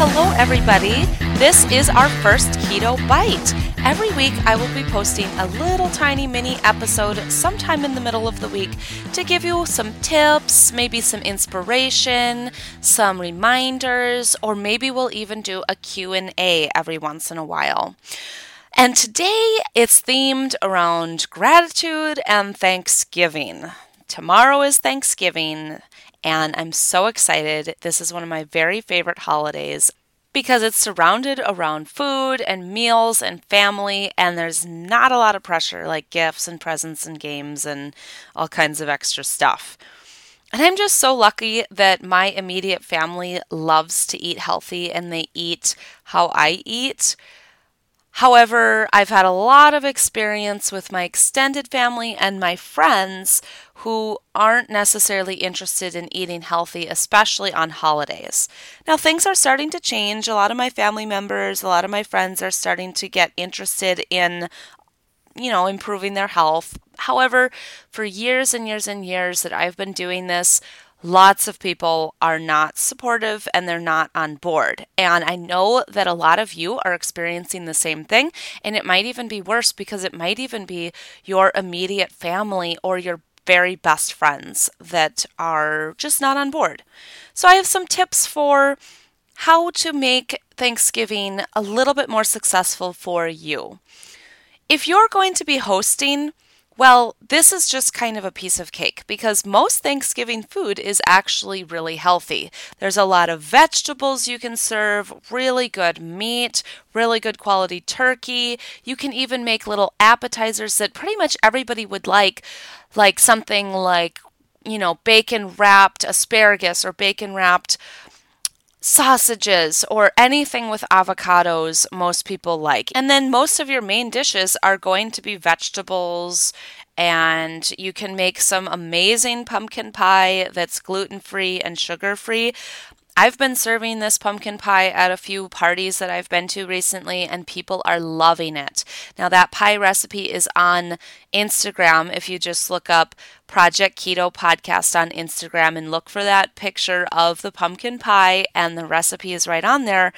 hello, everybody. This is our first Keto Bite. Every week, I will be posting a little tiny mini episode sometime in the middle of the week to give you some tips, maybe some inspiration, some reminders, or maybe we'll even do a Q&A every once in a while. And today it's themed around gratitude and Thanksgiving. Tomorrow is Thanksgiving, and I'm so excited. This is one of my very favorite holidays because it's surrounded around food and meals and family, and there's not a lot of pressure like gifts and presents and games and all kinds of extra stuff. And I'm just so lucky that my immediate family loves to eat healthy and they eat how I eat. However, I've had a lot of experience with my extended family and my friends who aren't necessarily interested in eating healthy, especially on holidays. Now, things are starting to change. A lot of my family members, a lot of my friends are starting to get interested in you know, improving their health. However, for years and years and years that I've been doing this, lots of people are not supportive and they're not on board. And I know that a lot of you are experiencing the same thing. And it might even be worse because it might even be your immediate family or your very best friends that are just not on board. So I have some tips for how to make Thanksgiving a little bit more successful for you. If you're going to be hosting, well, this is just kind of a piece of cake because most Thanksgiving food is actually really healthy. There's a lot of vegetables you can serve, really good meat, really good quality turkey. You can even make little appetizers that pretty much everybody would like, like something like, you know, bacon wrapped asparagus or bacon wrapped sausages or anything with avocados most people like. And then most of your main dishes are going to be vegetables and you can make some amazing pumpkin pie that's gluten free and sugar free. I've been serving this pumpkin pie at a few parties that I've been to recently, and people are loving it. Now, that pie recipe is on Instagram. If you just look up Project Keto Podcast on Instagram and look for that picture of the pumpkin pie, and the recipe is right on there.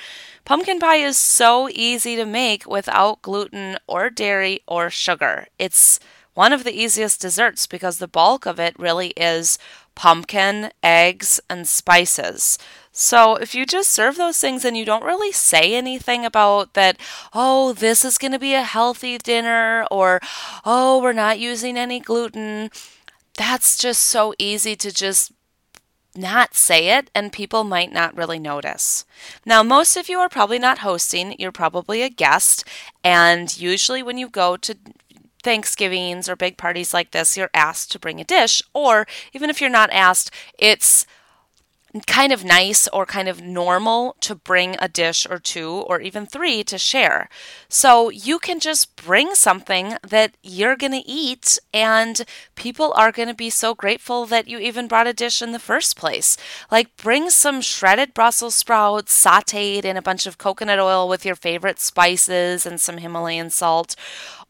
Pumpkin pie is so easy to make without gluten or dairy or sugar. It's one of the easiest desserts because the bulk of it really is pumpkin, eggs, and spices. So if you just serve those things and you don't really say anything about that, oh, this is going to be a healthy dinner, or oh, we're not using any gluten, that's just so easy to just not say it and people might not really notice. Now, most of you are probably not hosting, you're probably a guest, and usually when you go to Thanksgivings or big parties like this, you're asked to bring a dish, or even if you're not asked, it's kind of nice or kind of normal to bring a dish or two or even three to share. So you can just bring something that you're going to eat, and people are going to be so grateful that you even brought a dish in the first place. Like bring some shredded Brussels sprouts sauteed in a bunch of coconut oil with your favorite spices and some Himalayan salt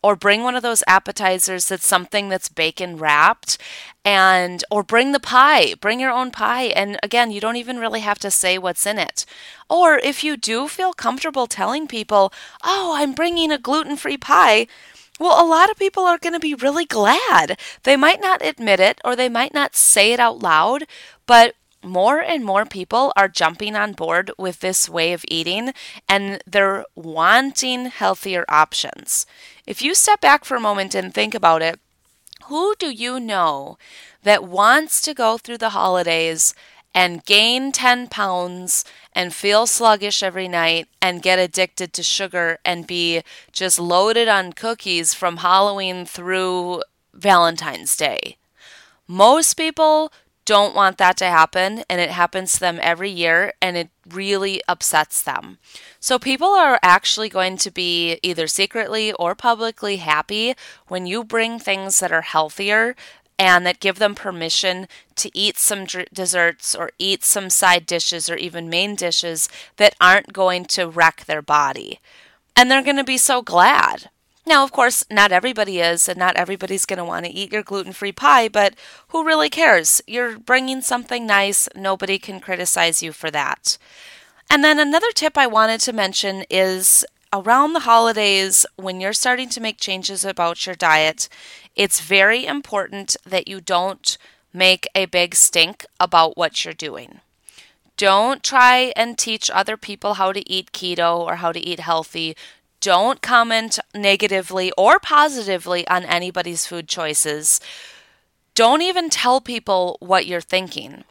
or bring one of those appetizers that's something that's bacon wrapped and or bring the pie bring your own pie and again you don't even really have to say what's in it or if you do feel comfortable telling people oh i'm bringing a gluten-free pie well, a lot of people are going to be really glad. They might not admit it or they might not say it out loud, but more and more people are jumping on board with this way of eating and they're wanting healthier options. If you step back for a moment and think about it, who do you know that wants to go through the holidays and gain 10 pounds and feel sluggish every night and get addicted to sugar and be just loaded on cookies from Halloween through Valentine's Day? Most people don't want that to happen, and it happens to them every year, and it really upsets them. So, people are actually going to be either secretly or publicly happy when you bring things that are healthier and that give them permission to eat some d- desserts or eat some side dishes or even main dishes that aren't going to wreck their body. And they're going to be so glad. Now, of course, not everybody is, and not everybody's going to want to eat your gluten free pie, but who really cares? You're bringing something nice. Nobody can criticize you for that. And then another tip I wanted to mention is around the holidays, when you're starting to make changes about your diet, it's very important that you don't make a big stink about what you're doing. Don't try and teach other people how to eat keto or how to eat healthy. Don't comment negatively or positively on anybody's food choices. Don't even tell people what you're thinking.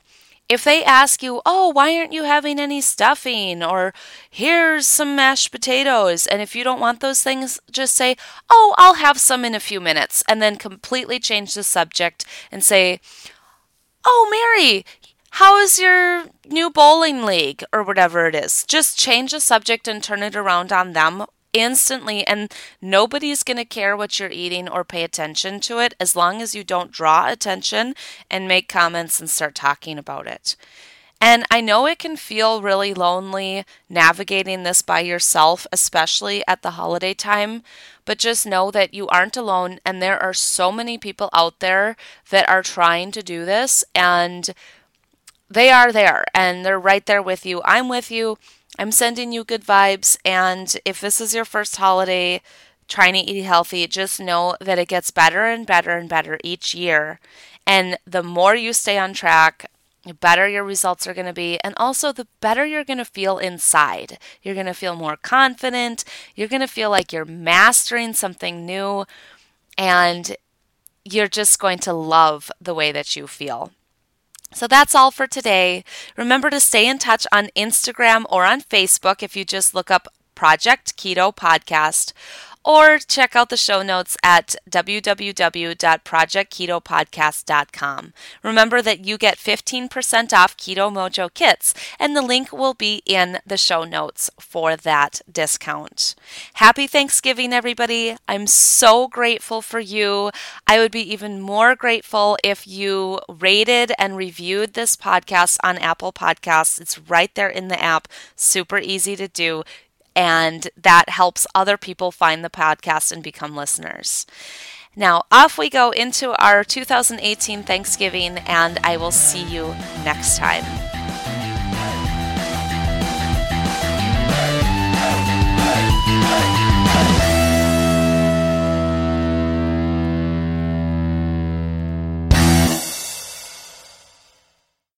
If they ask you, oh, why aren't you having any stuffing? Or here's some mashed potatoes. And if you don't want those things, just say, oh, I'll have some in a few minutes. And then completely change the subject and say, oh, Mary, how is your new bowling league or whatever it is? Just change the subject and turn it around on them instantly and nobody's going to care what you're eating or pay attention to it as long as you don't draw attention and make comments and start talking about it. And I know it can feel really lonely navigating this by yourself, especially at the holiday time, but just know that you aren't alone and there are so many people out there that are trying to do this and they are there and they're right there with you. I'm with you. I'm sending you good vibes. And if this is your first holiday trying to eat healthy, just know that it gets better and better and better each year. And the more you stay on track, the better your results are going to be. And also, the better you're going to feel inside. You're going to feel more confident. You're going to feel like you're mastering something new. And you're just going to love the way that you feel. So that's all for today. Remember to stay in touch on Instagram or on Facebook if you just look up Project Keto Podcast or check out the show notes at www.projectketopodcast.com. Remember that you get 15% off Keto Mojo kits, and the link will be in the show notes for that discount. Happy Thanksgiving, everybody. I'm so grateful for you. I would be even more grateful if you rated and reviewed this podcast on Apple Podcasts. It's right there in the app, super easy to do and that helps other people find the podcast and become listeners. Now, off we go into our 2018 Thanksgiving, and I will see you next time.